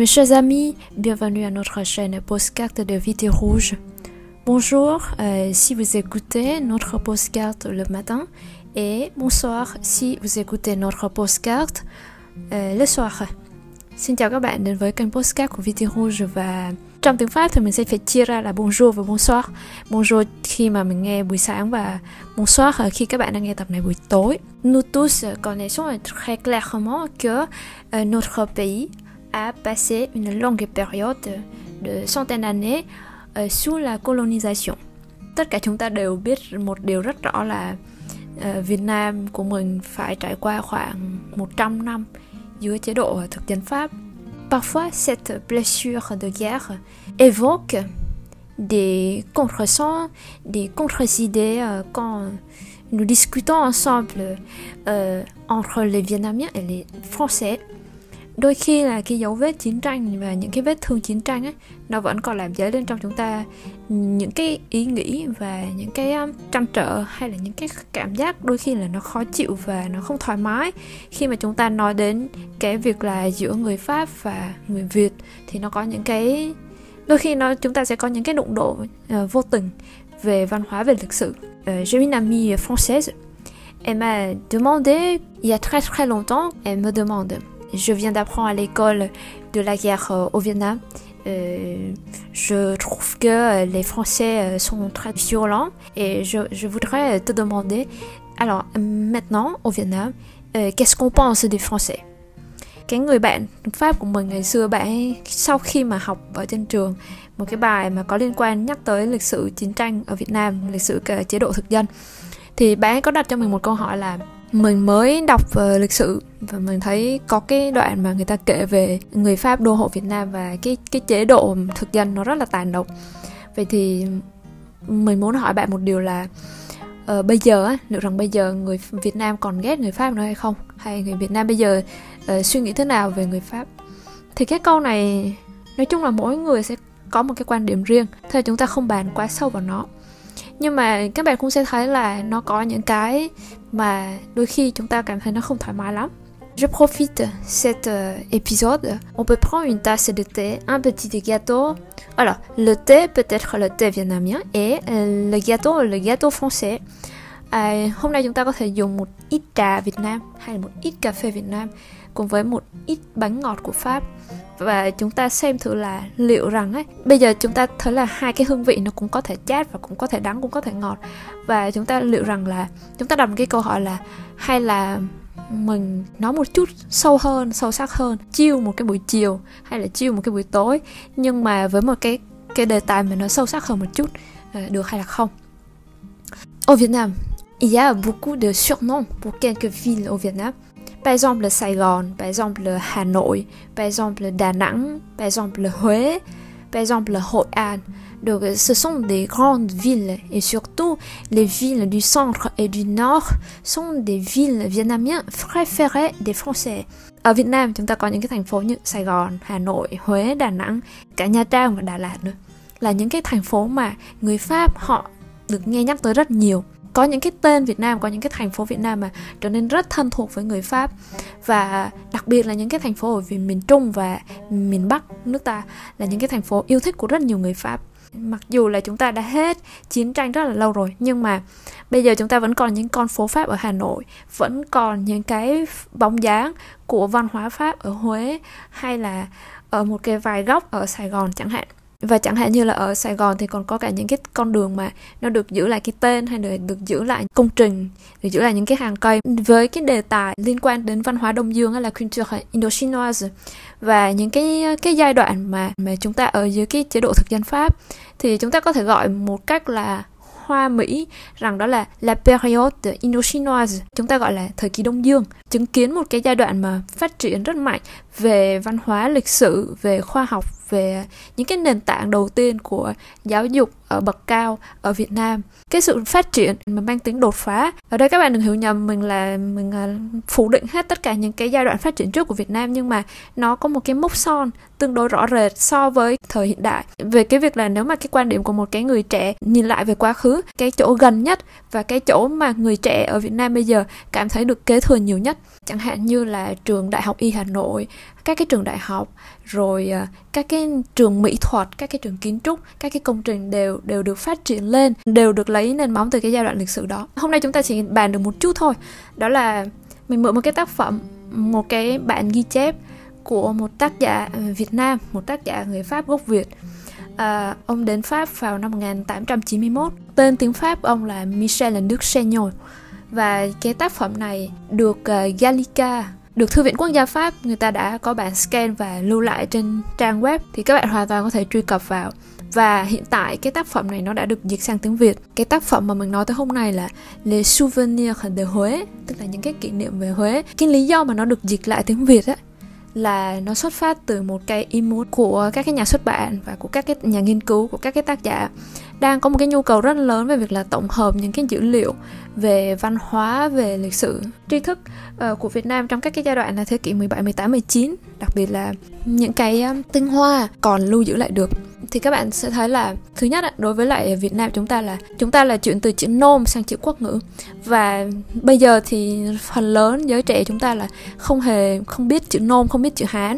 Mes chers amis, bienvenue à notre chaîne Postcard de Vité Rouge. Bonjour euh, si vous écoutez notre postcard le matin et bonsoir si vous écoutez notre postcard euh, le soir. Xin chào các bạn đến với kênh postcard của Vité Rouge và trong tiếng Pháp thì mình sẽ phải chia ra là bonjour và bonsoir. Bonjour khi mà mình nghe buổi sáng và bonsoir khi các bạn đang nghe tập này buổi tối. Nous tous connaissons très clairement que euh, notre pays a passé une longue période de centaines d'années uh, sous la colonisation. Tất cả chúng ta đều biết một điều rất rõ là Việt Nam của mình phải trải qua khoảng 100 năm dưới chế độ thực dân Pháp. Parfois, cette blessure de guerre évoque des contresens, des contre-idées uh, quand nous discutons ensemble euh, entre les Vietnamiens et les Français đôi khi là cái dấu vết chiến tranh và những cái vết thương chiến tranh ấy nó vẫn còn làm dấy lên trong chúng ta những cái ý nghĩ và những cái um, trăn trở hay là những cái cảm giác đôi khi là nó khó chịu và nó không thoải mái. Khi mà chúng ta nói đến cái việc là giữa người pháp và người việt thì nó có những cái đôi khi nó chúng ta sẽ có những cái đụng độ uh, vô tình về văn hóa về lịch sử. Uh, j'ai une amie française. Elle m'a demandé il y a très très longtemps elle me demande Je viens d'apprendre à l'école de la guerre euh, au Vietnam. Euh, je trouve que euh, les Français sont très violents et je, je voudrais te demander, alors maintenant au Vietnam, qu'est-ce qu'on pense des Français? Cái người bạn Pháp của mình ngày xưa bạn sau khi mà học ở trên trường một cái bài mà có liên quan nhắc tới lịch sử chiến tranh ở Việt Nam, lịch sử chế độ thực dân thì bạn ấy có đặt cho mình một câu hỏi là mình mới đọc về lịch sử và mình thấy có cái đoạn mà người ta kể về người Pháp đô hộ Việt Nam và cái cái chế độ thực dân nó rất là tàn độc. Vậy thì mình muốn hỏi bạn một điều là uh, bây giờ á, liệu rằng bây giờ người Việt Nam còn ghét người Pháp nữa hay không? Hay người Việt Nam bây giờ uh, suy nghĩ thế nào về người Pháp? Thì cái câu này nói chung là mỗi người sẽ có một cái quan điểm riêng, thế chúng ta không bàn quá sâu vào nó nhưng mà các bạn cũng sẽ thấy là nó có những cái mà đôi khi chúng ta cảm thấy nó không thoải mái lắm Je profite cet euh, épisode. On peut prendre une tasse de thé, un petit gâteau. Alors, le thé peut être le thé vietnamien et euh, le gâteau le gâteau français. À, hôm nay chúng ta có thể dùng một ít trà Việt Nam hay là một ít cà phê Việt Nam cùng với một ít bánh ngọt của Pháp. Và chúng ta xem thử là liệu rằng ấy, bây giờ chúng ta thấy là hai cái hương vị nó cũng có thể chát và cũng có thể đắng, cũng có thể ngọt. Và chúng ta liệu rằng là, chúng ta đặt một cái câu hỏi là hay là mình nói một chút sâu hơn, sâu sắc hơn chiêu một cái buổi chiều hay là chiêu một cái buổi tối, nhưng mà với một cái cái đề tài mà nó sâu sắc hơn một chút ờ, được hay là không? Au Vietnam il y a beaucoup de surnoms pour quelques villes au Vietnam. Par exemple Sài Gòn, par exemple Hà Nội, par exemple Đà Nẵng, par exemple Huế, par exemple Hội An. Donc ce sont des grandes villes et surtout les villes du centre et du nord sont des villes vietnamiennes préférées des Français. Ở Việt Nam chúng ta có những cái thành phố như Sài Gòn, Hà Nội, Huế, Đà Nẵng, cả Nha Trang và Đà Lạt nữa. Là những cái thành phố mà người Pháp họ được nghe nhắc tới rất nhiều có những cái tên Việt Nam, có những cái thành phố Việt Nam mà trở nên rất thân thuộc với người Pháp. Và đặc biệt là những cái thành phố ở miền Trung và miền Bắc nước ta là những cái thành phố yêu thích của rất nhiều người Pháp. Mặc dù là chúng ta đã hết chiến tranh rất là lâu rồi, nhưng mà bây giờ chúng ta vẫn còn những con phố Pháp ở Hà Nội, vẫn còn những cái bóng dáng của văn hóa Pháp ở Huế hay là ở một cái vài góc ở Sài Gòn chẳng hạn và chẳng hạn như là ở Sài Gòn thì còn có cả những cái con đường mà nó được giữ lại cái tên hay là được giữ lại công trình được giữ lại những cái hàng cây. Với cái đề tài liên quan đến văn hóa Đông Dương hay là culture Indochinoise. Và những cái cái giai đoạn mà mà chúng ta ở dưới cái chế độ thực dân Pháp thì chúng ta có thể gọi một cách là Hoa Mỹ rằng đó là la période indochinoise, chúng ta gọi là thời kỳ Đông Dương, chứng kiến một cái giai đoạn mà phát triển rất mạnh về văn hóa lịch sử, về khoa học, về những cái nền tảng đầu tiên của giáo dục ở bậc cao ở Việt Nam. Cái sự phát triển mà mang tính đột phá, ở đây các bạn đừng hiểu nhầm mình là, mình à, phủ định hết tất cả những cái giai đoạn phát triển trước của Việt Nam, nhưng mà nó có một cái mốc son tương đối rõ rệt so với thời hiện đại. Về cái việc là nếu mà cái quan điểm của một cái người trẻ nhìn lại về quá khứ, cái chỗ gần nhất và cái chỗ mà người trẻ ở Việt Nam bây giờ cảm thấy được kế thừa nhiều nhất, chẳng hạn như là trường Đại học Y Hà Nội các cái trường đại học rồi ờ, các cái trường mỹ thuật các cái trường kiến trúc các cái công trình đều đều được phát triển lên đều được lấy nền móng từ cái giai đoạn lịch sử đó hôm nay chúng ta chỉ bàn được một chút thôi đó là mình mượn một cái tác phẩm một cái bản ghi chép của một tác giả ờ, Việt Nam, một tác giả người Pháp gốc Việt. À, ông đến Pháp vào năm 1891. Tên tiếng Pháp ông là Michel Duc Seigneur Và cái tác phẩm này được uh, Gallica được Thư viện Quốc gia Pháp, người ta đã có bản scan và lưu lại trên trang web, thì các bạn hoàn toàn có thể truy cập vào. Và hiện tại, cái tác phẩm này nó đã được dịch sang tiếng Việt. Cái tác phẩm mà mình nói tới hôm nay là Les Souvenirs de Huế, tức là những cái kỷ niệm về Huế. Cái lý do mà nó được dịch lại tiếng Việt á, là nó xuất phát từ một cái ý muốn của các cái nhà xuất bản và của các cái nhà nghiên cứu, của các cái tác giả đang có một cái nhu cầu rất lớn về việc là tổng hợp những cái dữ liệu về văn hóa, về lịch sử, tri thức uh, của Việt Nam trong các cái giai đoạn là thế kỷ 17, 18, 19, đặc biệt là những cái uh, tinh hoa còn lưu giữ lại được. Thì các bạn sẽ thấy là thứ nhất đối với lại Việt Nam chúng ta là chúng ta là chuyển từ chữ nôm sang chữ quốc ngữ. Và bây giờ thì phần lớn giới trẻ chúng ta là không hề không biết chữ nôm không biết chữ hán.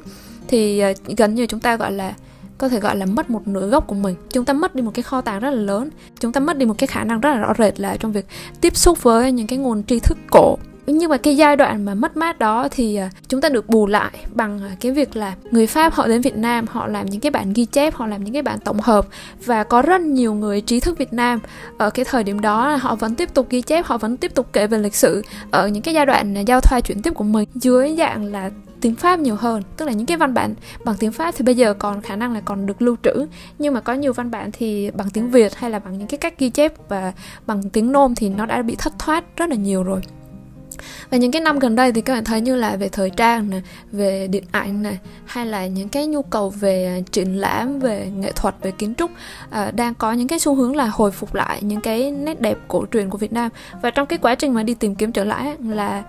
Thì uh, gần như chúng ta gọi là có thể gọi là mất một nửa gốc của mình. Chúng ta mất đi một cái kho tàng rất là lớn. Chúng ta mất đi một cái khả năng rất là rõ rệt là trong việc tiếp xúc với những cái nguồn tri thức cổ nhưng mà cái giai đoạn mà mất mát đó thì à, chúng ta được bù lại bằng à, cái việc là người Pháp họ đến Việt Nam, họ làm những cái bản ghi chép, họ làm những cái bản tổng hợp và có rất nhiều người trí thức Việt Nam. Ở cái thời điểm đó họ vẫn tiếp tục ghi chép, họ vẫn tiếp tục kể về lịch sử ở những cái giai đoạn à, giao thoa chuyển tiếp của mình dưới dạng là tiếng Pháp nhiều hơn. Tức là những cái văn bản bằng tiếng Pháp thì bây giờ còn khả năng là còn được lưu trữ, nhưng mà có nhiều văn bản thì bằng tiếng Việt hay là bằng những cái cách ghi chép và bằng tiếng nôm thì nó đã bị thất thoát rất là nhiều rồi và những cái năm gần đây thì các bạn thấy như là về thời trang này về điện ảnh này hay là những cái nhu cầu về à, triển lãm về nghệ thuật về kiến trúc à, đang có những cái xu hướng là hồi phục lại những cái nét đẹp cổ truyền của Việt Nam. Và trong cái quá trình mà đi tìm kiếm trở lại là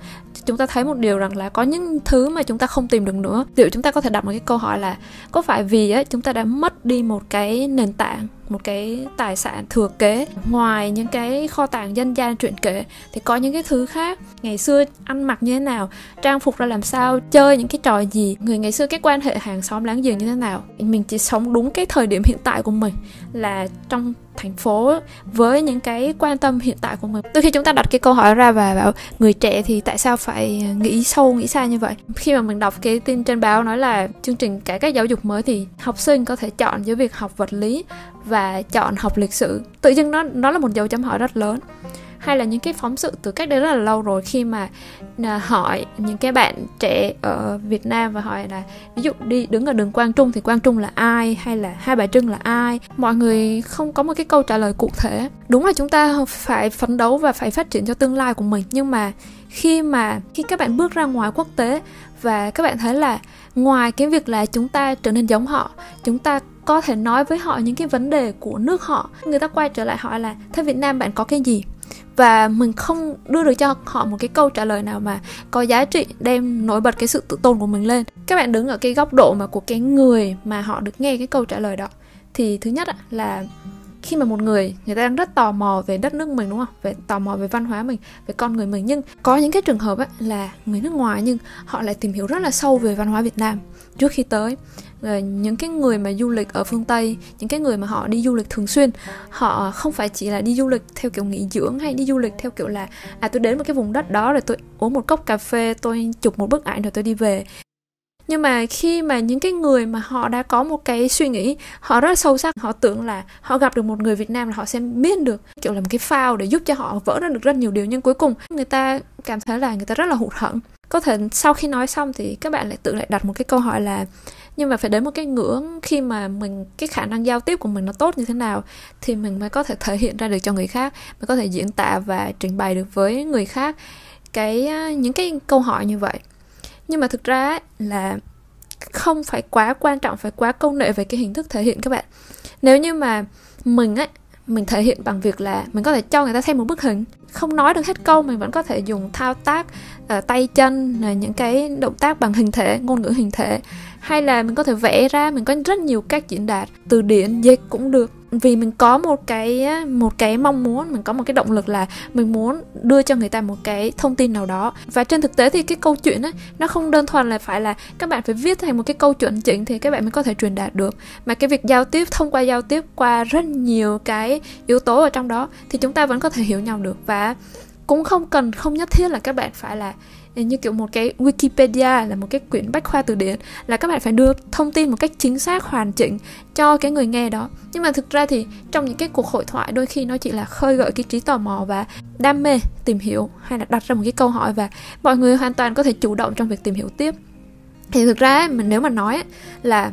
chúng ta thấy một điều rằng là có những thứ mà chúng ta không tìm được nữa. Liệu chúng ta có thể đặt một cái câu hỏi là có phải vì á, chúng ta đã mất đi một cái nền tảng một cái tài sản thừa kế. Ngoài những cái kho tàng dân gian truyện kể, thì có những cái thứ khác. Ngày xưa ăn mặc như thế nào, trang phục ra làm sao, chơi những cái trò gì. Người ngày xưa cái quan hệ hàng xóm láng giềng như thế nào. Mình chỉ sống đúng cái thời điểm hiện tại của mình là trong thành phố với những cái quan tâm hiện tại của mình đôi khi chúng ta đặt cái câu hỏi ra và bảo, người trẻ thì tại sao phải nghĩ sâu, nghĩ xa như vậy? Khi mà mình đọc cái tin trên báo nói là chương trình cải cách giáo dục mới thì học sinh có thể chọn giữa việc học vật lý và chọn học lịch sử. Tự dưng nó nó là một dấu chấm hỏi rất lớn hay là những cái phóng sự từ cách đây rất là lâu rồi khi mà à, hỏi những cái bạn trẻ ở Việt Nam và hỏi là, ví dụ đi đứng ở đường Quang Trung thì Quang Trung là ai? Hay là Hai Bà Trưng là ai? Mọi người không có một cái câu trả lời cụ thể. Đúng là chúng ta phải phấn đấu và phải phát triển cho tương lai của mình. Nhưng mà khi mà, khi các bạn bước ra ngoài quốc tế và các bạn thấy là ngoài cái việc là chúng ta trở nên giống họ, chúng ta có thể nói với họ những cái vấn đề của nước họ, người ta quay trở lại hỏi là, thế việt nam bạn có cái gì? Và mình không đưa được cho họ một cái câu trả lời nào mà có giá trị đem nổi bật cái sự tự tôn của mình lên. Các bạn đứng ở cái góc độ mà của cái người mà họ được nghe cái câu trả lời đó, thì thứ nhất là khi mà một người người ta đang rất tò mò về đất nước mình, đúng không? Về, tò mò về văn hóa mình, về con người mình. Nhưng có những cái trường hợp ấy là người nước ngoài nhưng họ lại tìm hiểu rất là sâu về văn hóa việt nam. Trước khi tới Ờ, những cái người mà du lịch ở phương tây, những cái người mà họ đi du lịch thường xuyên, họ không phải chỉ là đi du lịch theo kiểu nghỉ dưỡng hay đi du lịch theo kiểu là à tôi đến một cái vùng đất đó rồi tôi uống một cốc cà phê, tôi chụp một bức ảnh rồi tôi đi về. Nhưng mà khi mà những cái người mà họ đã có một cái suy nghĩ, họ rất là sâu sắc, họ tưởng là họ gặp được một người việt nam là họ sẽ biết được, kiểu là, một cái phao để giúp cho họ vỡ ra được rất nhiều điều. Nhưng cuối cùng người ta cảm thấy là người ta rất là hụt hẫng có thể sau khi nói xong thì các bạn lại tự lại đặt một cái câu hỏi là, nhưng mà phải đến một cái ngưỡng khi mà mình, cái khả năng giao tiếp của mình nó tốt như thế nào thì mình mới có thể thể hiện ra được cho người khác, mới có thể diễn tả và trình bày được với người khác? Cái những cái câu hỏi như vậy. Nhưng mà thực ra là không phải quá quan trọng, phải quá công nghệ về cái hình thức thể hiện các bạn. Nếu như mà mình ấy mình thể hiện bằng việc là mình có thể cho người ta xem một bức hình, không nói được hết câu, mình vẫn có thể dùng thao tác uh, tay chân là những cái động tác bằng hình thể ngôn ngữ hình thể. Hay là mình có thể vẽ ra mình có rất nhiều cách diễn đạt từ điển dịch cũng được. Vì mình có một cái một cái mong muốn mình có một cái động lực là mình muốn đưa cho người ta một cái thông tin nào đó. Và trên thực tế thì cái câu chuyện ấy, nó không đơn thuần là phải là các bạn phải viết thành một cái câu chuyện chỉnh thì các bạn mới có thể truyền đạt được. Mà cái việc giao tiếp thông qua giao tiếp qua rất nhiều cái yếu tố ở trong đó thì chúng ta vẫn có thể hiểu nhau được. Và cũng không cần, không nhất thiết là các bạn phải là, như kiểu một cái Wikipedia là một cái quyển bách khoa từ điển, là các bạn phải đưa thông tin một cách chính xác, hoàn chỉnh cho cái người nghe đó. Nhưng mà thực ra thì trong những cái cuộc hội thoại đôi khi nó chỉ là khơi gợi cái trí tò mò và đam mê tìm hiểu, hay là đặt ra một cái câu hỏi và mọi người hoàn toàn có thể chủ động trong việc tìm hiểu tiếp. Thì thực ra mình nếu mà nói là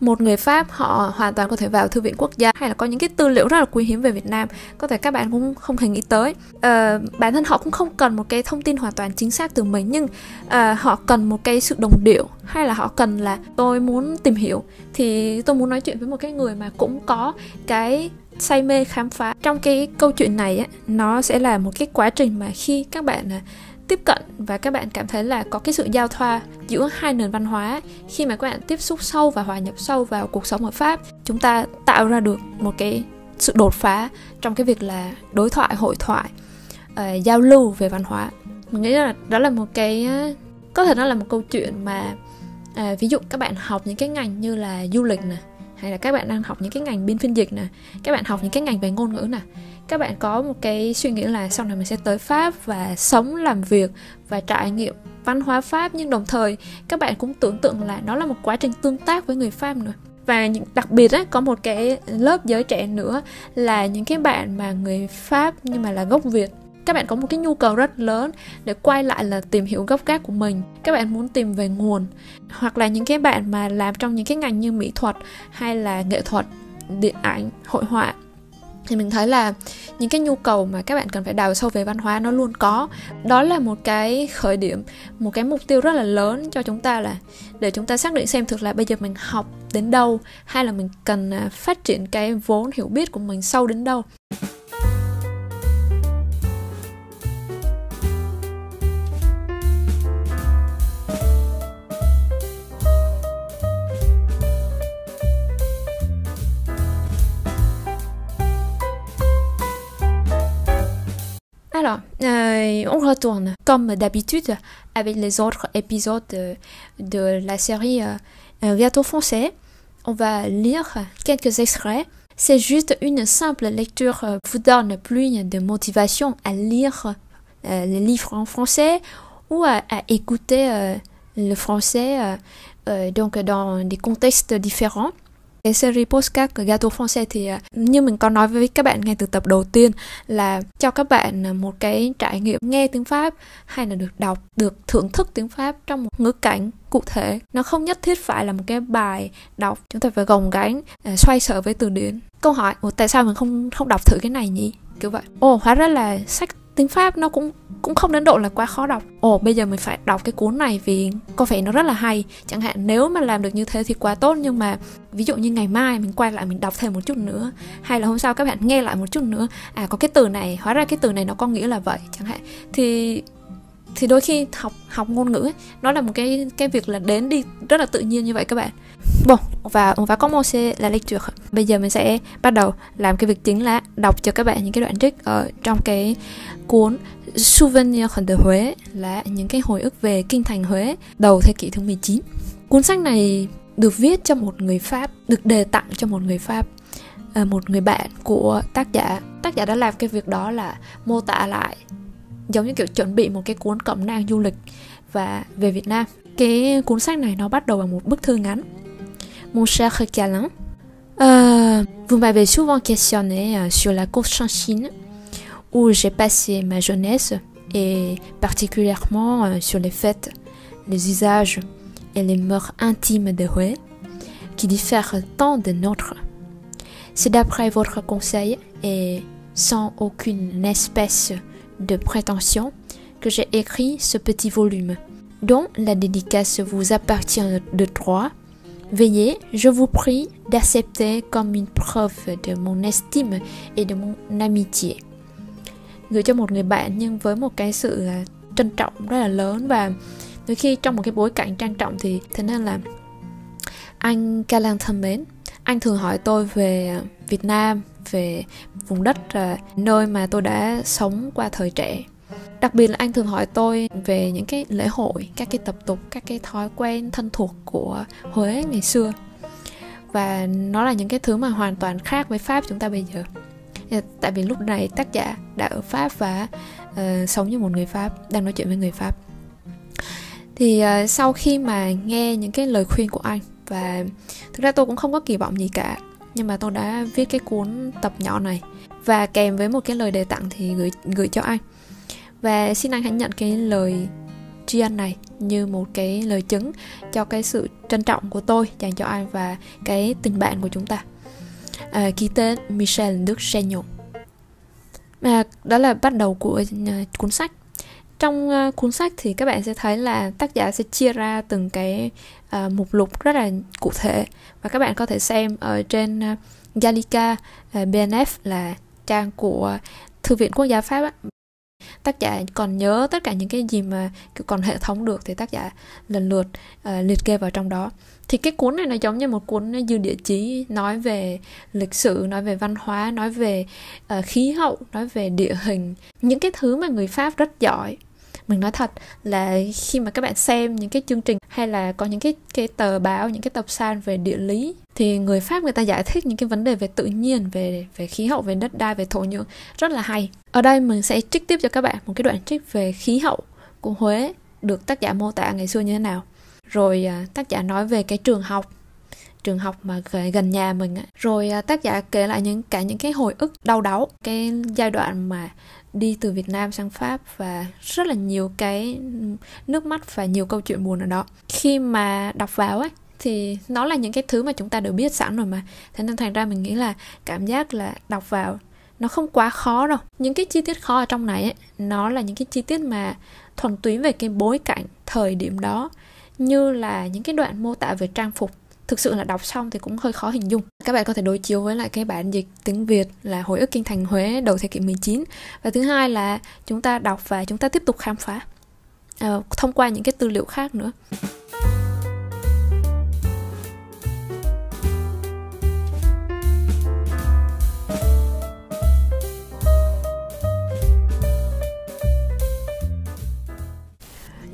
một người Pháp họ hoàn toàn có thể vào thư viện quốc gia hay là có những cái tư liệu rất là quý hiếm về Việt Nam. Có thể các bạn cũng không thể nghĩ tới. Uh, bản thân họ cũng không cần một cái thông tin hoàn toàn chính xác từ mình nhưng uh, họ cần một cái sự đồng điệu hay là họ cần là tôi muốn tìm hiểu. Thì tôi muốn nói chuyện với một cái người mà cũng có cái say mê khám phá. Trong cái câu chuyện này á nó sẽ là một cái quá trình mà khi các bạn uh, tiếp cận và các bạn cảm thấy là có cái sự giao thoa giữa hai nền văn hóa khi mà các bạn tiếp xúc sâu và hòa nhập sâu vào cuộc sống ở Pháp chúng ta tạo ra được một cái sự đột phá trong cái việc là đối thoại hội thoại uh, giao lưu về văn hóa. Mình nghĩ là đó là một cái có thể nó là một câu chuyện mà uh, ví dụ các bạn học những cái ngành như là du lịch nè hay là các bạn đang học những cái ngành biên phiên dịch nè các bạn học những cái ngành về ngôn ngữ nè các bạn có một cái suy nghĩ là sau này mình sẽ tới Pháp và sống, làm việc và trải nghiệm văn hóa Pháp, nhưng đồng thời các bạn cũng tưởng tượng là nó là một quá trình tương tác với người Pháp nữa. Và đặc biệt á, có một cái lớp giới trẻ nữa là những cái bạn mà người Pháp nhưng mà là gốc Việt. Các bạn có một cái nhu cầu rất lớn để quay lại là tìm hiểu gốc gác của mình. Các bạn muốn tìm về nguồn hoặc là những cái bạn mà làm trong những cái ngành như mỹ thuật hay là nghệ thuật, điện ảnh, hội họa thì mình thấy là những cái nhu cầu mà các bạn cần phải đào sâu về văn hóa nó luôn có. Đó là một cái khởi điểm, một cái mục tiêu rất là lớn cho chúng ta là để chúng ta xác định xem thực là bây giờ mình học đến đâu, hay là mình cần à, phát triển cái vốn hiểu biết của mình sâu đến đâu. Euh, on retourne comme d'habitude avec les autres épisodes de, la série euh, Gâteau français. On va lire quelques extraits. C'est juste une simple lecture euh, vous donne plus de motivation à lire euh, les livres en français ou à, à écouter euh, le français euh, donc dans des contextes différents. Cái series postcard của Gato Francais thì à, như mình có nói với các bạn ngay từ tập đầu tiên là cho các bạn à, một cái trải nghiệm nghe tiếng Pháp hay là được đọc, được thưởng thức tiếng Pháp trong một ngữ cảnh cụ thể. Nó không nhất thiết phải là một cái bài đọc chúng ta phải gồng gánh, à, xoay sở với từ điển. Câu hỏi, tại sao mình không không đọc thử cái này nhỉ? Kiểu vậy. Ồ, hóa ra là sách tiếng Pháp nó cũng cũng không đến độ là quá khó đọc. Ồ, bây giờ mình phải đọc cái cuốn này vì có vẻ nó rất là hay. Chẳng hạn nếu mà làm được như thế thì quá tốt nhưng mà ví dụ như ngày mai mình quay lại mình đọc thêm một chút nữa hay là hôm sau các bạn nghe lại một chút nữa à có cái từ này hóa ra cái từ này nó có nghĩa là vậy chẳng hạn thì thì đôi khi học học ngôn ngữ ấy, nó là một cái cái việc là đến đi rất là tự nhiên như vậy các bạn. Bon, và có một va là lịch lecture. Bây giờ mình sẽ bắt đầu làm cái việc chính là đọc cho các bạn những cái đoạn trích ở trong cái cuốn Souvenir de Huế là những cái hồi ức về kinh thành Huế đầu thế kỷ thứ 19. Cuốn sách này được viết cho một người Pháp, được đề tặng cho một người Pháp ờ, một người bạn của tác giả tác giả đã làm cái việc đó là mô tả lại giống như kiểu chuẩn bị một cái cuốn cẩm nang du lịch và về Việt Nam. Cái cuốn Mon cher câlin Vous m'avez souvent questionné euh, sur la Cochinchine où j'ai passé ma jeunesse et particulièrement euh, sur les fêtes, les usages et les mœurs intimes de Hué qui diffèrent tant de nôtres. C'est d'après votre conseil et sans aucune espèce de prétention que j'ai écrit ce petit volume, dont la dédicace vous appartient de droit. Veuillez, je vous prie, d'accepter comme une preuve de mon estime et de mon amitié. Gửi cho một người bạn nhưng với một cái sự trân trọng rất là lớn và đôi khi trong một cái bối cảnh trang trọng thì thế nên là anh Calan thân mến anh thường hỏi tôi về Việt Nam về vùng đất à, nơi mà tôi đã sống qua thời trẻ. Đặc biệt là anh thường hỏi tôi về những cái lễ hội các cái tập tục các cái thói quen thân thuộc của huế ngày xưa. Và nó là những cái thứ mà hoàn toàn khác với pháp chúng ta bây giờ. Dạ, tại vì lúc này tác giả đã ở pháp và uh, sống như một người pháp đang nói chuyện với người pháp. Thì uh, sau khi mà nghe những cái lời khuyên của anh và thực ra tôi cũng không có kỳ vọng gì cả nhưng mà tôi đã viết cái cuốn tập nhỏ này. Và kèm với một cái lời đề tặng thì gửi gửi cho anh. Và xin anh hãy nhận cái lời tri ân này như một cái lời chứng cho cái sự trân trọng của tôi dành cho anh và cái tình bạn của chúng ta. À, ký tên Michel Đức Chagnon à, đó là bắt đầu của uh, cuốn sách trong uh, cuốn sách thì các bạn sẽ thấy là tác giả sẽ chia ra từng cái uh, mục lục rất là cụ thể. Và các bạn có thể xem ở trên uh, Gallica uh, BNF là trang của thư viện quốc gia Pháp á, tác giả còn nhớ tất cả những cái gì mà còn hệ thống được thì tác giả lần lượt uh, liệt kê vào trong đó. Thì cái cuốn này nó giống như một cuốn dư địa chí nói về lịch sử nói về văn hóa nói về uh, khí hậu nói về địa hình những cái thứ mà người pháp rất giỏi mình nói thật là khi mà các bạn xem những cái chương trình hay là có những cái cái tờ báo, những cái tập san về địa lý thì người pháp người ta giải thích những cái vấn đề về tự nhiên, về về khí hậu, về đất đai, về thổ nhưỡng rất là hay. Ở đây mình sẽ trích tiếp cho các bạn một cái đoạn trích về khí hậu của huế được tác giả mô tả ngày xưa như thế nào. Rồi à, tác giả nói về cái trường học trường học mà gần nhà mình rồi à, tác giả kể lại những cả những cái hồi ức đau đáu, cái giai đoạn mà đi từ Việt Nam sang Pháp và rất là nhiều cái nước mắt và nhiều câu chuyện buồn ở đó. Khi mà đọc vào ấy thì nó là những cái thứ mà chúng ta đều biết sẵn rồi mà. Thế nên thành ra mình nghĩ là cảm giác là đọc vào nó không quá khó đâu. Những cái chi tiết khó ở trong này ấy, nó là những cái chi tiết mà thuần túy về cái bối cảnh thời điểm đó như là những cái đoạn mô tả về trang phục thực sự là đọc xong thì cũng hơi khó hình dung. Các bạn có thể đối chiếu với lại cái bản dịch tiếng Việt là Hồi ức kinh thành Huế đầu thế kỷ 19 và thứ hai là chúng ta đọc và chúng ta tiếp tục khám phá uh, thông qua những cái tư liệu khác nữa.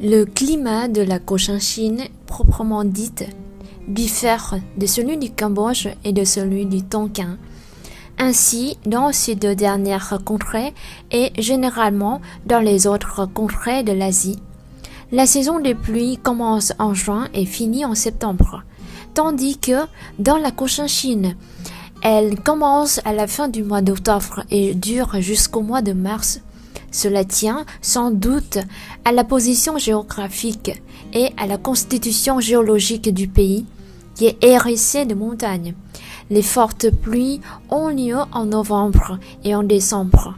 Le climat de la Cochinchine proprement dite diffère de celui du Cambodge et de celui du Tonkin. Ainsi, dans ces deux dernières contrées et généralement dans les autres contrées de l'Asie, la saison des pluies commence en juin et finit en septembre, tandis que dans la Cochinchine, elle commence à la fin du mois d'octobre et dure jusqu'au mois de mars. Cela tient sans doute à la position géographique et à la constitution géologique du pays, qui est hérissé de montagnes. Les fortes pluies ont lieu en novembre et en décembre.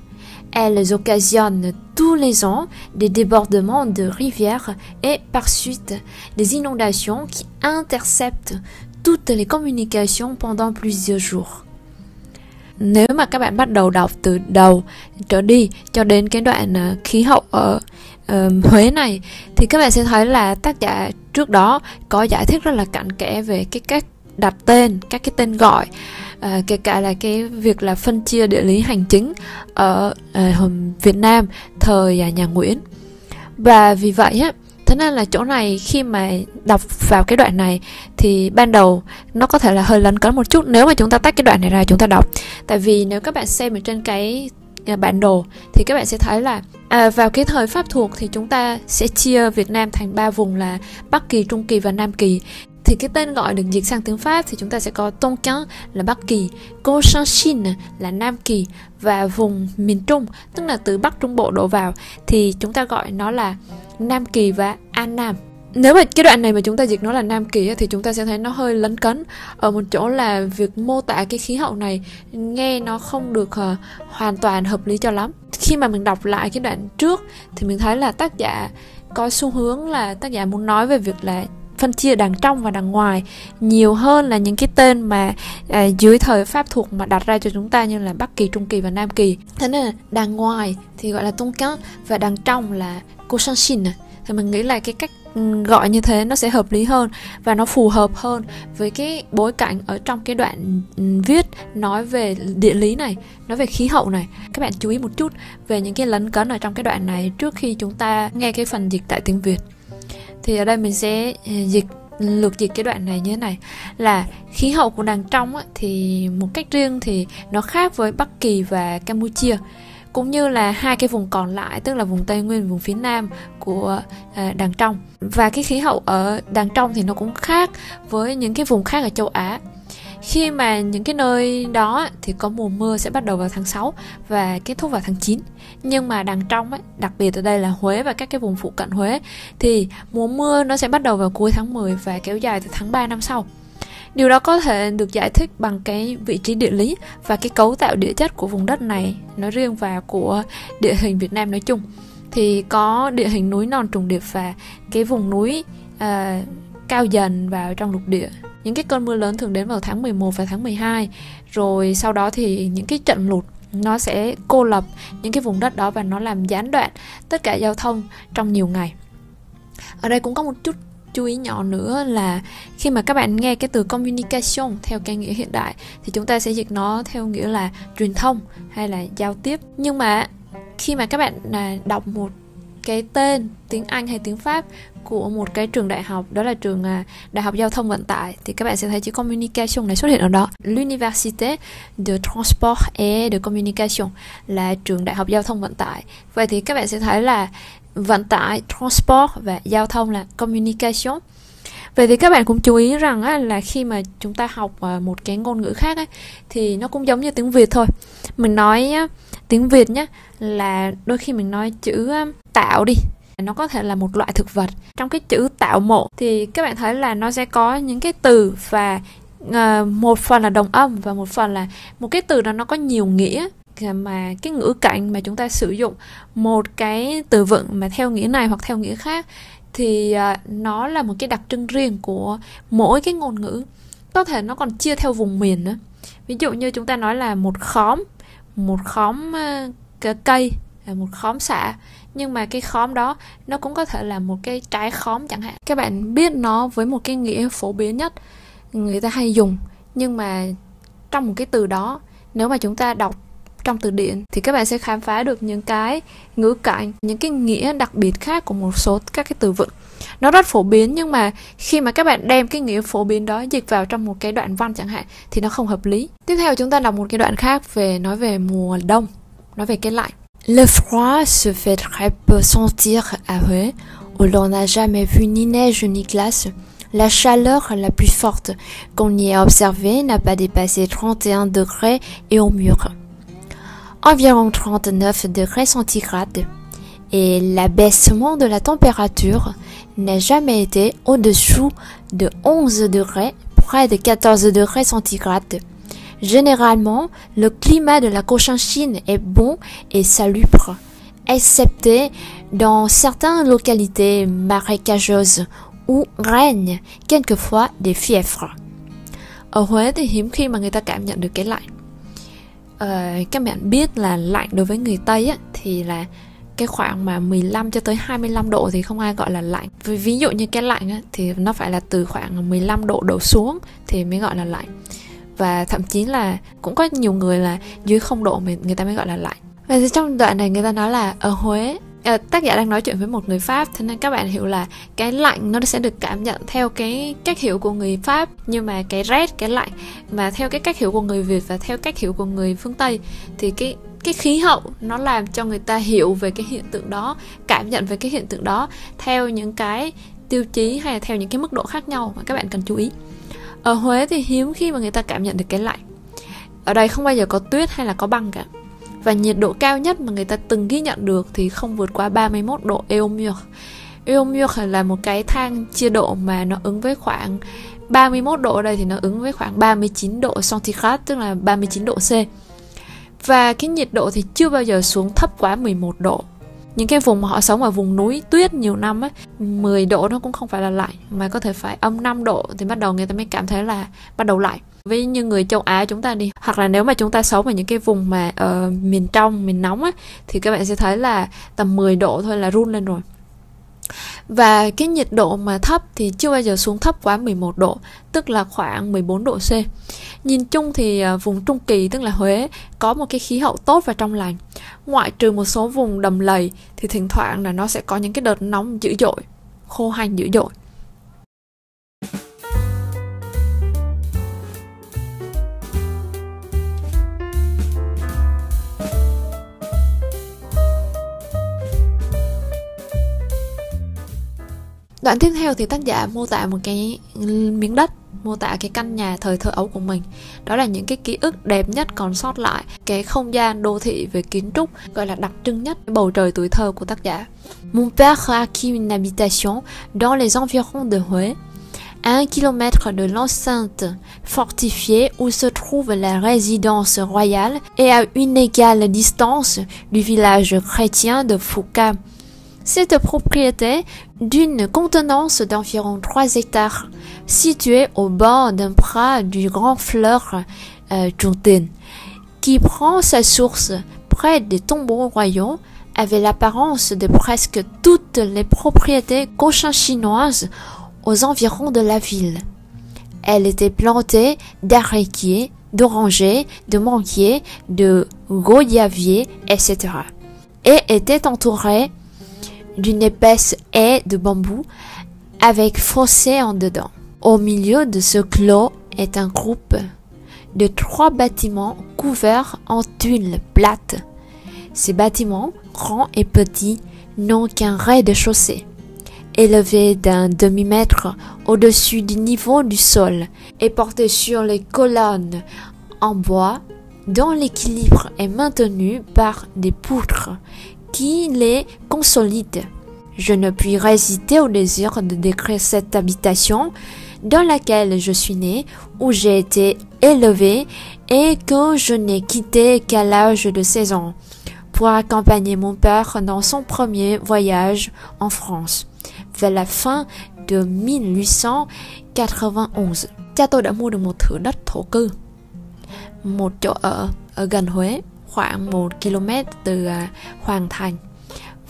Elles occasionnent tous les ans des débordements de rivières et par suite des inondations qui interceptent toutes les communications pendant plusieurs jours. Nếu mà các bạn bắt đầu đọc từ đầu trở đi cho đến cái đoạn khí hậu ở uh, Huế này thì các bạn sẽ thấy là tác giả trước đó có giải thích rất là cặn kẽ về cái cách đặt tên các cái tên gọi à, kể cả là cái việc là phân chia địa lý hành chính ở à, Việt Nam thời à, nhà Nguyễn. Và vì vậy á thế nên là chỗ này khi mà đọc vào cái đoạn này thì ban đầu nó có thể là hơi lấn cấn một chút nếu mà chúng ta tách cái đoạn này ra chúng ta đọc. Tại vì nếu các bạn xem ở trên cái À, bản đồ thì các bạn sẽ thấy là à, vào cái thời pháp thuộc thì chúng ta sẽ chia Việt Nam thành ba vùng là Bắc Kỳ, Trung Kỳ và Nam Kỳ. Thì cái tên gọi được dịch sang tiếng Pháp thì chúng ta sẽ có Tonkin là Bắc Kỳ, Cochinchine là Nam Kỳ và vùng miền Trung tức là từ Bắc Trung Bộ đổ vào thì chúng ta gọi nó là Nam Kỳ và An Nam nếu mà cái đoạn này mà chúng ta dịch nó là nam kỳ thì chúng ta sẽ thấy nó hơi lấn cấn. Ở một chỗ là việc mô tả cái khí hậu này nghe nó không được uh, hoàn toàn hợp lý cho lắm. Khi mà mình đọc lại cái đoạn trước thì mình thấy là tác giả có xu hướng là tác giả muốn nói về việc là phân chia đằng trong và đằng ngoài nhiều hơn là những cái tên mà à, dưới thời pháp thuộc mà đặt ra cho chúng ta như là bắc kỳ trung kỳ và nam kỳ. Thế nên là đằng ngoài thì gọi là tung cán và đằng trong là cô sang xin thì mình nghĩ là cái cách gọi như thế nó sẽ hợp lý hơn và nó phù hợp hơn với cái bối cảnh ở trong cái đoạn ừ, viết nói về địa lý này nói về khí hậu này. Các bạn chú ý một chút về những cái lấn cấn ở trong cái đoạn này trước khi chúng ta nghe cái phần dịch tại tiếng việt. Thì ở đây mình sẽ ừ, dịch lược dịch cái đoạn này như thế này. Là khí hậu của đàng trong á, thì một cách riêng thì nó khác với Bắc Kỳ và Campuchia cũng như là hai cái vùng còn lại tức là vùng Tây Nguyên vùng phía Nam của à, đàng trong. Và cái khí hậu ở đàng trong thì nó cũng khác với những cái vùng khác ở châu Á. Khi mà những cái nơi đó thì có mùa mưa sẽ bắt đầu vào tháng 6 và kết thúc vào tháng 9 nhưng mà đằng trong ấy, đặc biệt ở đây là Huế và các cái vùng phụ cận Huế thì mùa mưa nó sẽ bắt đầu vào cuối tháng 10 và kéo dài từ tháng 3 năm sau. Điều đó có thể được giải thích bằng cái vị trí địa lý và cái cấu tạo địa chất của vùng đất này nói riêng và của địa hình Việt Nam nói chung. Thì có địa hình núi non trùng điệp và cái vùng núi uh, cao dần vào trong lục địa. Những cái cơn mưa lớn thường đến vào tháng 11 và tháng 12 Rồi sau đó thì những cái trận lụt nó sẽ cô lập những cái vùng đất đó và nó làm gián đoạn tất cả giao thông trong nhiều ngày. Ở đây cũng có một chút chú ý nhỏ nữa là khi mà các bạn nghe cái từ communication theo cái nghĩa hiện đại thì chúng ta sẽ dịch nó theo nghĩa là truyền thông hay là giao tiếp. Nhưng mà khi mà các bạn là đọc một cái tên tiếng Anh hay tiếng Pháp của một cái trường đại học, đó là trường à, đại học giao thông vận tải, thì các bạn sẽ thấy chữ communication này xuất hiện ở đó. L'université de transport et de communication là trường đại học giao thông vận tải. Vậy thì các bạn sẽ thấy là vận tải transport và giao thông là communication. Vậy thì các bạn cũng chú ý rằng á, là khi mà chúng ta học à, một cái ngôn ngữ khác ấy, thì nó cũng giống như tiếng Việt thôi. Mình nói á, tiếng Việt nhé là đôi khi mình nói chữ tạo đi nó có thể là một loại thực vật. Trong cái chữ tạo mộ thì các bạn thấy là nó sẽ có những cái từ và uh, một phần là đồng âm và một phần là một cái từ đó nó có nhiều nghĩa mà, cái ngữ cảnh mà chúng ta sử dụng, một cái từ vựng mà theo nghĩa này hoặc theo nghĩa khác, thì à, nó là một cái đặc trưng riêng của mỗi cái ngôn ngữ. Có thể nó còn chia theo vùng miền nữa. Ví dụ như chúng ta nói là một khóm một khóm à, cây à, một khóm xạ. Nhưng mà cái khóm đó, nó cũng có thể là một cái trái khóm chẳng hạn. Các bạn biết nó với một cái nghĩa phổ biến nhất người ta hay dùng. Nhưng mà trong một cái từ đó, nếu mà chúng ta đọc trong từ điển thì các bạn sẽ khám phá được những cái ngữ cảnh những cái nghĩa đặc biệt khác của một số các cái từ vựng nó rất phổ biến nhưng mà khi mà các bạn đem cái nghĩa phổ biến đó dịch vào trong một cái đoạn văn chẳng hạn thì nó không hợp lý tiếp theo chúng ta đọc một cái đoạn khác về nói về mùa đông nói về cái lạnh Le froid se fait très peu sentir à Huế, où l'on n'a jamais vu ni neige ni glace. La chaleur la plus forte qu'on y ait observée n'a pas dépassé 31 degrés et au mur. Environ 39 degrés centigrades. Et l'abaissement de la température n'a jamais été au-dessous de 11 degrés, près de 14 degrés centigrades. Généralement, le climat de la Cochinchine est bon et salubre, excepté dans certaines localités marécageuses où règnent quelquefois des fièvres. Ờ, các bạn biết là lạnh đối với người Tây á, thì là cái khoảng mà 15 cho tới 25 độ thì không ai gọi là lạnh. Ví, ví dụ như cái lạnh á, thì nó phải là từ khoảng 15 độ đổ xuống thì mới gọi là lạnh và thậm chí là cũng có nhiều người là dưới không độ mình người ta mới gọi là lạnh và thì trong đoạn này người ta nói là ở Huế à, tác giả đang nói chuyện với một người Pháp thế nên các bạn hiểu là cái lạnh nó sẽ được cảm nhận theo cái cách hiểu của người Pháp nhưng mà cái rét cái lạnh mà theo cái cách hiểu của người Việt và theo cách hiểu của người phương Tây thì cái cái khí hậu nó làm cho người ta hiểu về cái hiện tượng đó cảm nhận về cái hiện tượng đó theo những cái tiêu chí hay là theo những cái mức độ khác nhau mà các bạn cần chú ý. Ở Huế thì hiếm khi mà người ta cảm nhận được cái lạnh. Ở đây không bao giờ có tuyết hay là có băng cả và nhiệt độ cao nhất mà người ta từng ghi nhận được thì không vượt quá 31 độ Eomir. Eomiur là một cái thang chia độ mà nó ứng với khoảng 31 độ ở đây thì nó ứng với khoảng 39 độ centigrade, tức là 39 độ C. Và cái nhiệt độ thì chưa bao giờ xuống thấp quá 11 độ. Những cái vùng mà họ sống ở vùng núi tuyết nhiều năm ấy 10 độ nó cũng không phải là lạnh, mà có thể phải âm 5 độ thì bắt đầu người ta mới cảm thấy là bắt đầu lạnh với như người châu Á chúng ta đi hoặc là nếu mà chúng ta sống ở những cái vùng mà uh, miền trong miền nóng á thì các bạn sẽ thấy là tầm 10 độ thôi là run lên rồi Và cái nhiệt độ mà thấp thì chưa bao giờ xuống thấp quá 11 độ, tức là khoảng 14 độ C. Nhìn chung thì ờ, vùng Trung Kỳ tức là Huế có một cái khí hậu tốt và trong lành. Ngoại trừ một số vùng đầm lầy thì thỉnh thoảng là nó sẽ có những cái đợt nóng dữ dội, khô hành dữ dội. Đoạn tiếp theo thì tác giả mô tả một cái miếng đất, mô tả cái căn nhà thời thơ ấu của mình đó là những cái ký ức đẹp nhất còn sót lại, cái không gian đô thị về kiến trúc, gọi là đặc trưng nhất bầu trời tuổi thơ của tác giả Mon père a acquis une habitation dans les environs de Huế à un kilomètre de l'enceinte fortifiée où se trouve la résidence royale et à une égale distance du village chrétien de Foucault. Cette propriété, d'une contenance d'environ 3 hectares, située au bord d'un bras du grand fleur euh, qui prend sa source près des tombeaux royaux, avait l'apparence de presque toutes les propriétés cochin-chinoises aux environs de la ville. Elle était plantée d'araignées, d'orangers, de manguiers, de goyaviers, etc. Et était entourée d'une épaisse haie de bambou avec fossé en dedans. Au milieu de ce clos est un groupe de trois bâtiments couverts en tuiles plates. Ces bâtiments, grands et petits, n'ont qu'un rez-de-chaussée, élevé d'un demi-mètre au-dessus du niveau du sol et porté sur les colonnes en bois dont l'équilibre est maintenu par des poutres qui les consolide. Je ne puis résister au désir de décrire cette habitation dans laquelle je suis né, où j'ai été élevé et que je n'ai quitté qu'à l'âge de 16 ans pour accompagner mon père dans son premier voyage en France vers la fin de 1891. Cha tôi đã mua được một thửa đất thổ cư, một chỗ ở ở gần Huế khoảng 1 km từ à, Hoàng Thành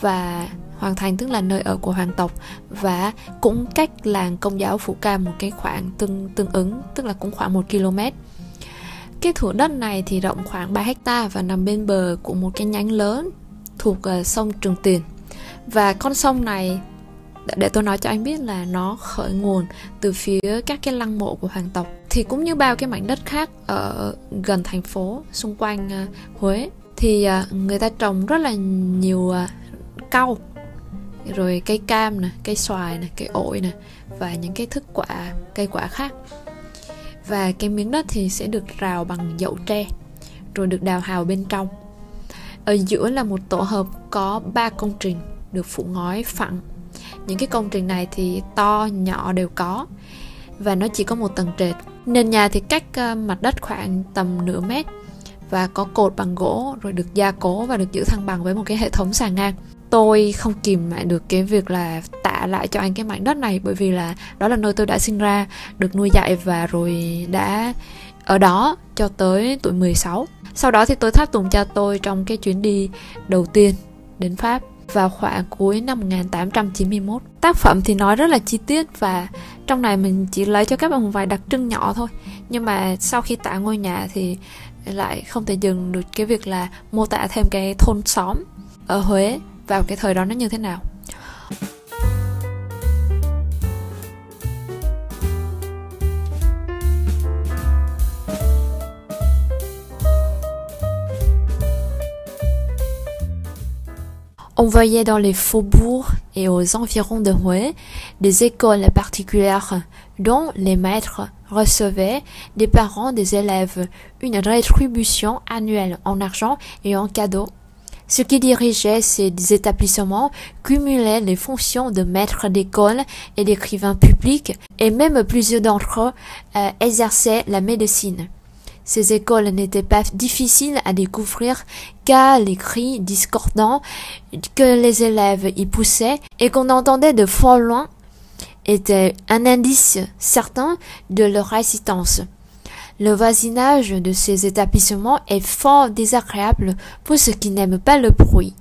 và Hoàng Thành tức là nơi ở của hoàng tộc và cũng cách làng công giáo Phủ Ca một cái khoảng tương tương ứng, tức là cũng khoảng 1 km. Cái thửa đất này thì rộng khoảng 3 hecta và nằm bên bờ của một cái nhánh lớn thuộc à, sông Trường Tiền. Và con sông này để tôi nói cho anh biết là nó khởi nguồn từ phía các cái lăng mộ của hoàng tộc thì cũng như bao cái mảnh đất khác ở gần thành phố xung quanh uh, Huế thì uh, người ta trồng rất là nhiều ờ, uh, cau rồi cây cam nè cây xoài nè cây ổi nè và những cái thức quả cây quả khác. Và cái miếng đất thì sẽ được rào bằng dậu tre rồi được đào hào bên trong. Ở giữa là một tổ hợp có ba công trình được phủ ngói phẳng những cái công trình này thì to, nhỏ đều có. Và nó chỉ có một tầng trệt. Nền nhà thì cách ờ, mặt đất khoảng tầm nửa mét. Và có cột bằng gỗ, rồi được gia cố và được giữ thăng bằng với một cái hệ thống sàn ngang. Tôi không kìm lại được cái việc là tạ lại cho anh cái mảnh đất này, bởi vì là đó là nơi tôi đã sinh ra, được nuôi dạy và rồi đã ở đó cho tới tuổi 16 sau đó thì tôi tháp tùng cha tôi trong cái chuyến đi đầu tiên đến Pháp vào khoảng cuối năm 1891. Tác phẩm thì nói rất là chi tiết và trong này mình chỉ lấy cho các bạn một vài đặc trưng nhỏ thôi. Nhưng mà sau khi tả ngôi nhà thì lại không thể dừng được cái việc là mô tả thêm cái thôn xóm ở Huế vào cái thời đó nó như thế nào. On voyait dans les faubourgs et aux environs de Hué des écoles particulières dont les maîtres recevaient des parents des élèves une rétribution annuelle en argent et en cadeaux. Ce qui dirigeait ces établissements cumulait les fonctions de maître d'école et d'écrivain public et même plusieurs d'entre eux euh, exerçaient la médecine. Ces écoles n'étaient pas difficiles à découvrir car les cris discordants que les élèves y poussaient et qu'on entendait de fort loin étaient un indice certain de leur résistance. Le voisinage de ces établissements est fort désagréable pour ceux qui n'aiment pas le bruit.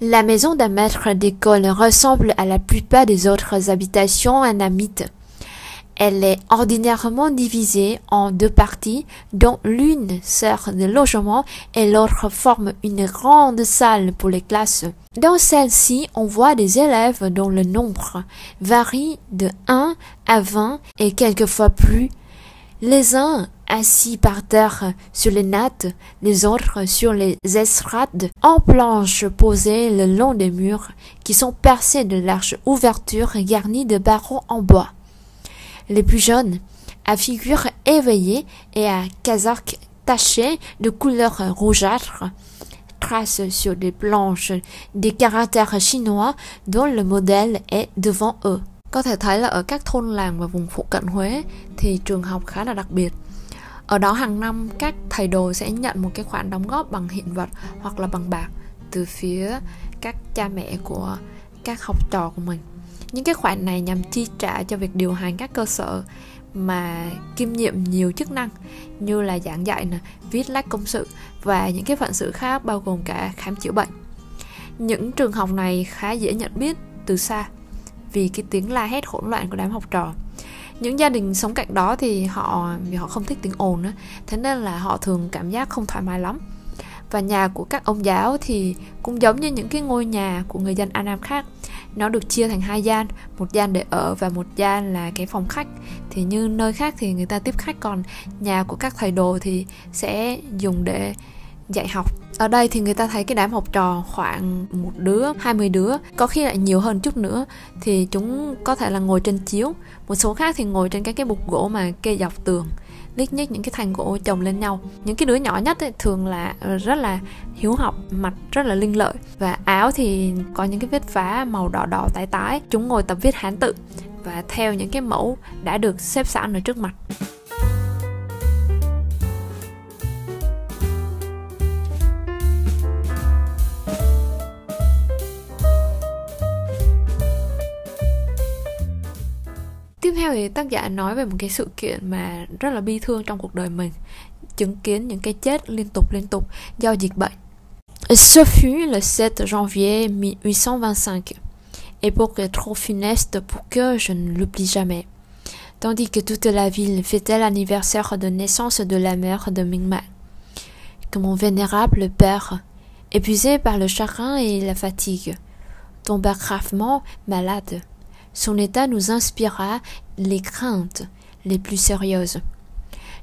La maison d'un maître d'école ressemble à la plupart des autres habitations anamites. Elle est ordinairement divisée en deux parties, dont l'une sert de logement et l'autre forme une grande salle pour les classes. Dans celle-ci, on voit des élèves dont le nombre varie de 1 à 20 et quelquefois plus. Les uns assis par terre sur les nattes, les autres sur les estrades en planches posées le long des murs qui sont percés de larges ouvertures garnies de barreaux en bois. Les plus jeunes, à figure éveillée et à casaque tachée de couleur rougeâtre, tracent sur des planches des caractères chinois dont le modèle est devant eux. Có thể thấy là ở các thôn làng và vùng phụ cận Huế thì trường học khá là đặc biệt. Ở đó hàng năm các thầy đồ sẽ nhận một cái khoản đóng góp bằng hiện vật hoặc là bằng bạc từ phía các cha mẹ của các học trò của mình. Những cái khoản này nhằm chi trả cho việc điều hành các cơ sở mà kiêm nhiệm nhiều chức năng như là giảng dạy nè, viết lách công sự và những cái phận sự khác bao gồm cả khám chữa bệnh. Những trường học này khá dễ nhận biết từ xa vì cái tiếng la hét hỗn loạn của đám học trò những gia đình sống cạnh đó thì họ vì họ không thích tiếng ồn á thế nên là họ thường cảm giác không thoải mái lắm và nhà của các ông giáo thì cũng giống như những cái ngôi nhà của người dân An Nam khác. Nó được chia thành hai gian một gian để ở và một gian là cái phòng khách. Thì như nơi khác thì người ta tiếp khách còn nhà của các thầy đồ thì sẽ dùng để dạy học. Ở đây thì người ta thấy cái đám học trò khoảng một đứa, 20 đứa, có khi lại nhiều hơn chút nữa. Thì chúng có thể là ngồi trên chiếu, một số khác thì ngồi trên các cái bục gỗ mà kê dọc tường lít nhít những cái thành gỗ chồng lên nhau. Những cái đứa nhỏ nhất ấy, thường là ờ, rất là hiếu học mặt rất là linh lợi. Và áo thì có những cái vết phá màu đỏ đỏ tái tái. Chúng ngồi tập viết hán tự và theo những cái mẫu đã được xếp sẵn ở trước mặt. Tiếp theo thì tác giả nói về Ce fut le 7 janvier 1825 époque trop funeste pour que je ne l'oublie jamais. Tandis que toute la ville fêtait l'anniversaire de naissance de la mère de Mingma, que mon vénérable père, épuisé par le chagrin et la fatigue, tomba gravement malade. Son état nous inspira les craintes les plus sérieuses.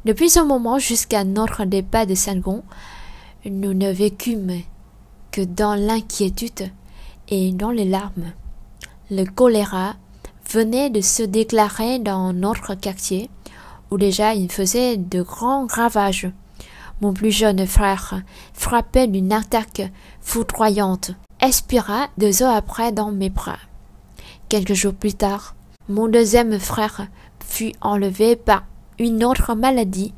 Depuis ce moment jusqu'à notre départ de Sangon, nous ne vécûmes que dans l'inquiétude et dans les larmes. Le choléra venait de se déclarer dans notre quartier, où déjà il faisait de grands ravages. Mon plus jeune frère, frappé d'une attaque foudroyante, expira deux heures après dans mes bras. Quelques jours plus tard, mon deuxième frère fut enlevé par une autre maladie.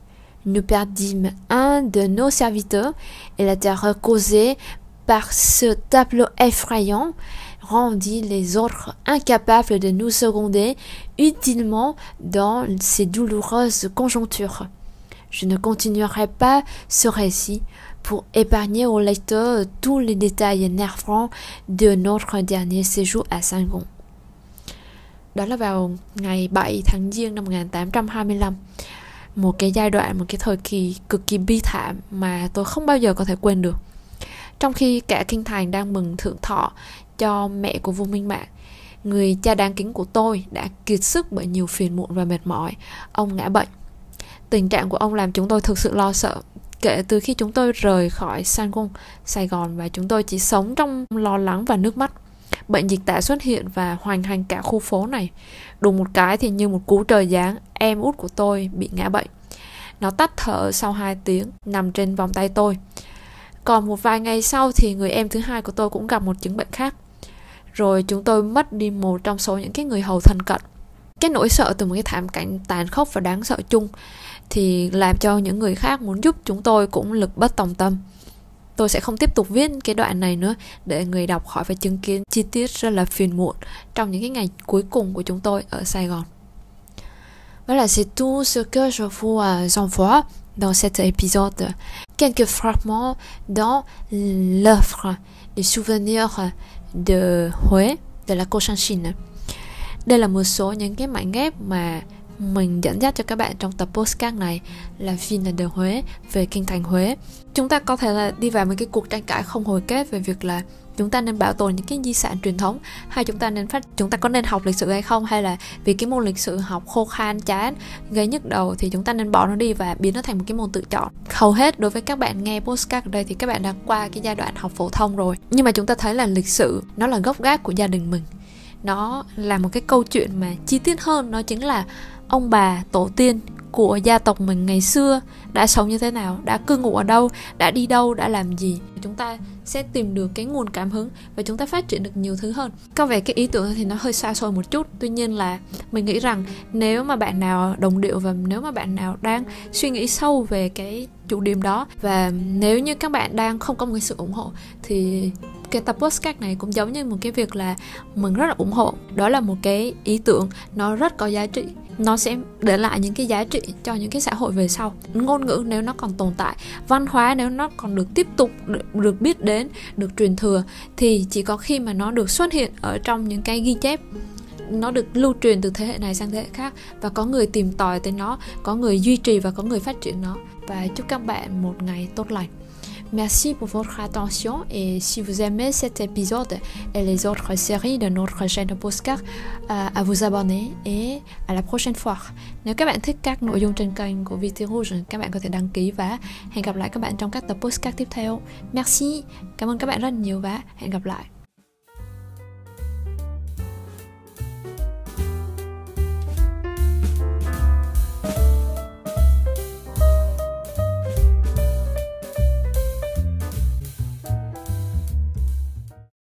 Nous perdîmes un de nos serviteurs et la terreur causée par ce tableau effrayant rendit les autres incapables de nous seconder utilement dans ces douloureuses conjonctures. Je ne continuerai pas ce récit pour épargner au lecteur tous les détails énervants de notre dernier séjour à Saint-Gon. Đó là vào ngày 7 tháng Giêng năm 1825 Một cái giai đoạn, một cái thời kỳ cực kỳ bi thảm mà tôi không bao giờ có thể quên được. Trong khi cả kinh thành đang mừng thượng thọ cho mẹ của vua Minh Mạng Người cha đáng kính của tôi đã kiệt sức bởi nhiều phiền muộn và mệt mỏi. Ông ngã bệnh. Tình trạng của ông làm chúng tôi thực sự lo sợ. Kể từ khi chúng tôi rời khỏi San Sài Gòn Và chúng tôi chỉ sống trong lo lắng và nước mắt bệnh dịch tả xuất hiện và hoành hành cả khu phố này. Đùng một cái thì như một cú trời giáng, em út của tôi bị ngã bệnh. Nó tắt thở sau 2 tiếng, nằm trên vòng tay tôi. Còn một vài ngày sau thì người em thứ hai của tôi cũng gặp một chứng bệnh khác. Rồi chúng tôi mất đi một trong số những cái người hầu thân cận. Cái nỗi sợ từ một cái thảm cảnh tàn khốc và đáng sợ chung thì làm cho những người khác muốn giúp chúng tôi cũng lực bất tòng tâm tôi sẽ không tiếp tục viết cái đoạn này nữa để người đọc khỏi phải chứng kiến chi tiết rất là phiền muộn trong những cái ngày cuối cùng của chúng tôi ở Sài Gòn. Voilà, c'est tout ce que je vous euh, envoie dans cet épisode. Quelques fragments dans l'œuvre des souvenirs de Huế, de la Cochinchine. Đây là một số những cái mảnh ghép mà mình dẫn dắt cho các bạn trong tập postcard này là Ville de Huế về kinh thành Huế. Chúng ta có thể là đi vào một cái cuộc tranh cãi không hồi kết về việc là chúng ta nên bảo tồn những cái di sản truyền thống hay chúng ta nên phát, chúng ta có nên học lịch sử hay không, hay là vì cái môn lịch sử học khô khan, chán, gây nhức đầu thì chúng ta nên bỏ nó đi và biến nó thành một cái môn tự chọn. Hầu hết đối với các bạn nghe postcard ở đây thì các bạn đã qua cái giai đoạn học phổ thông rồi. Nhưng mà chúng ta thấy là lịch sử nó là gốc gác của gia đình mình. Nó là một cái câu chuyện mà chi tiết hơn, nó chính là ông bà tổ tiên của gia tộc mình ngày xưa. Đã sống như thế nào? Đã cư ngụ ở đâu? Đã đi đâu? Đã làm gì? Chúng ta sẽ tìm được cái nguồn cảm hứng và chúng ta phát triển được nhiều thứ hơn. Có vẻ cái ý tưởng thì nó hơi xa xôi một chút. Tuy nhiên là mình nghĩ rằng nếu mà bạn nào đồng điệu và nếu mà bạn nào đang suy nghĩ sâu về cái chủ điểm đó và nếu như các bạn đang không có một cái sự ủng hộ thì cái tập podcast này cũng giống như một cái việc là mình rất là ủng hộ. Đó là một cái ý tưởng nó rất có giá trị. Nó sẽ để lại những cái giá trị cho những cái xã hội về sau. Ngôn ngữ nếu nó còn tồn tại văn hóa nếu nó còn được tiếp tục được, biết đến được truyền thừa thì chỉ có khi mà nó được xuất hiện ở trong những cái ghi chép. Nó được lưu truyền từ thế hệ này sang thế hệ khác và có người tìm tòi tới nó có người duy trì và có người phát triển nó. Và chúc các bạn một ngày tốt lành. Merci pour votre attention et si vous aimez cet épisode et les autres séries de notre chaîne de podcast, euh, à vous abonner et à la prochaine fois. Nếu các bạn thích các nội dung trên kênh của VT Rouge, các bạn có thể đăng ký và hẹn gặp lại các bạn trong các tập podcast tiếp theo. Merci, cảm ơn các bạn rất nhiều và hẹn gặp lại.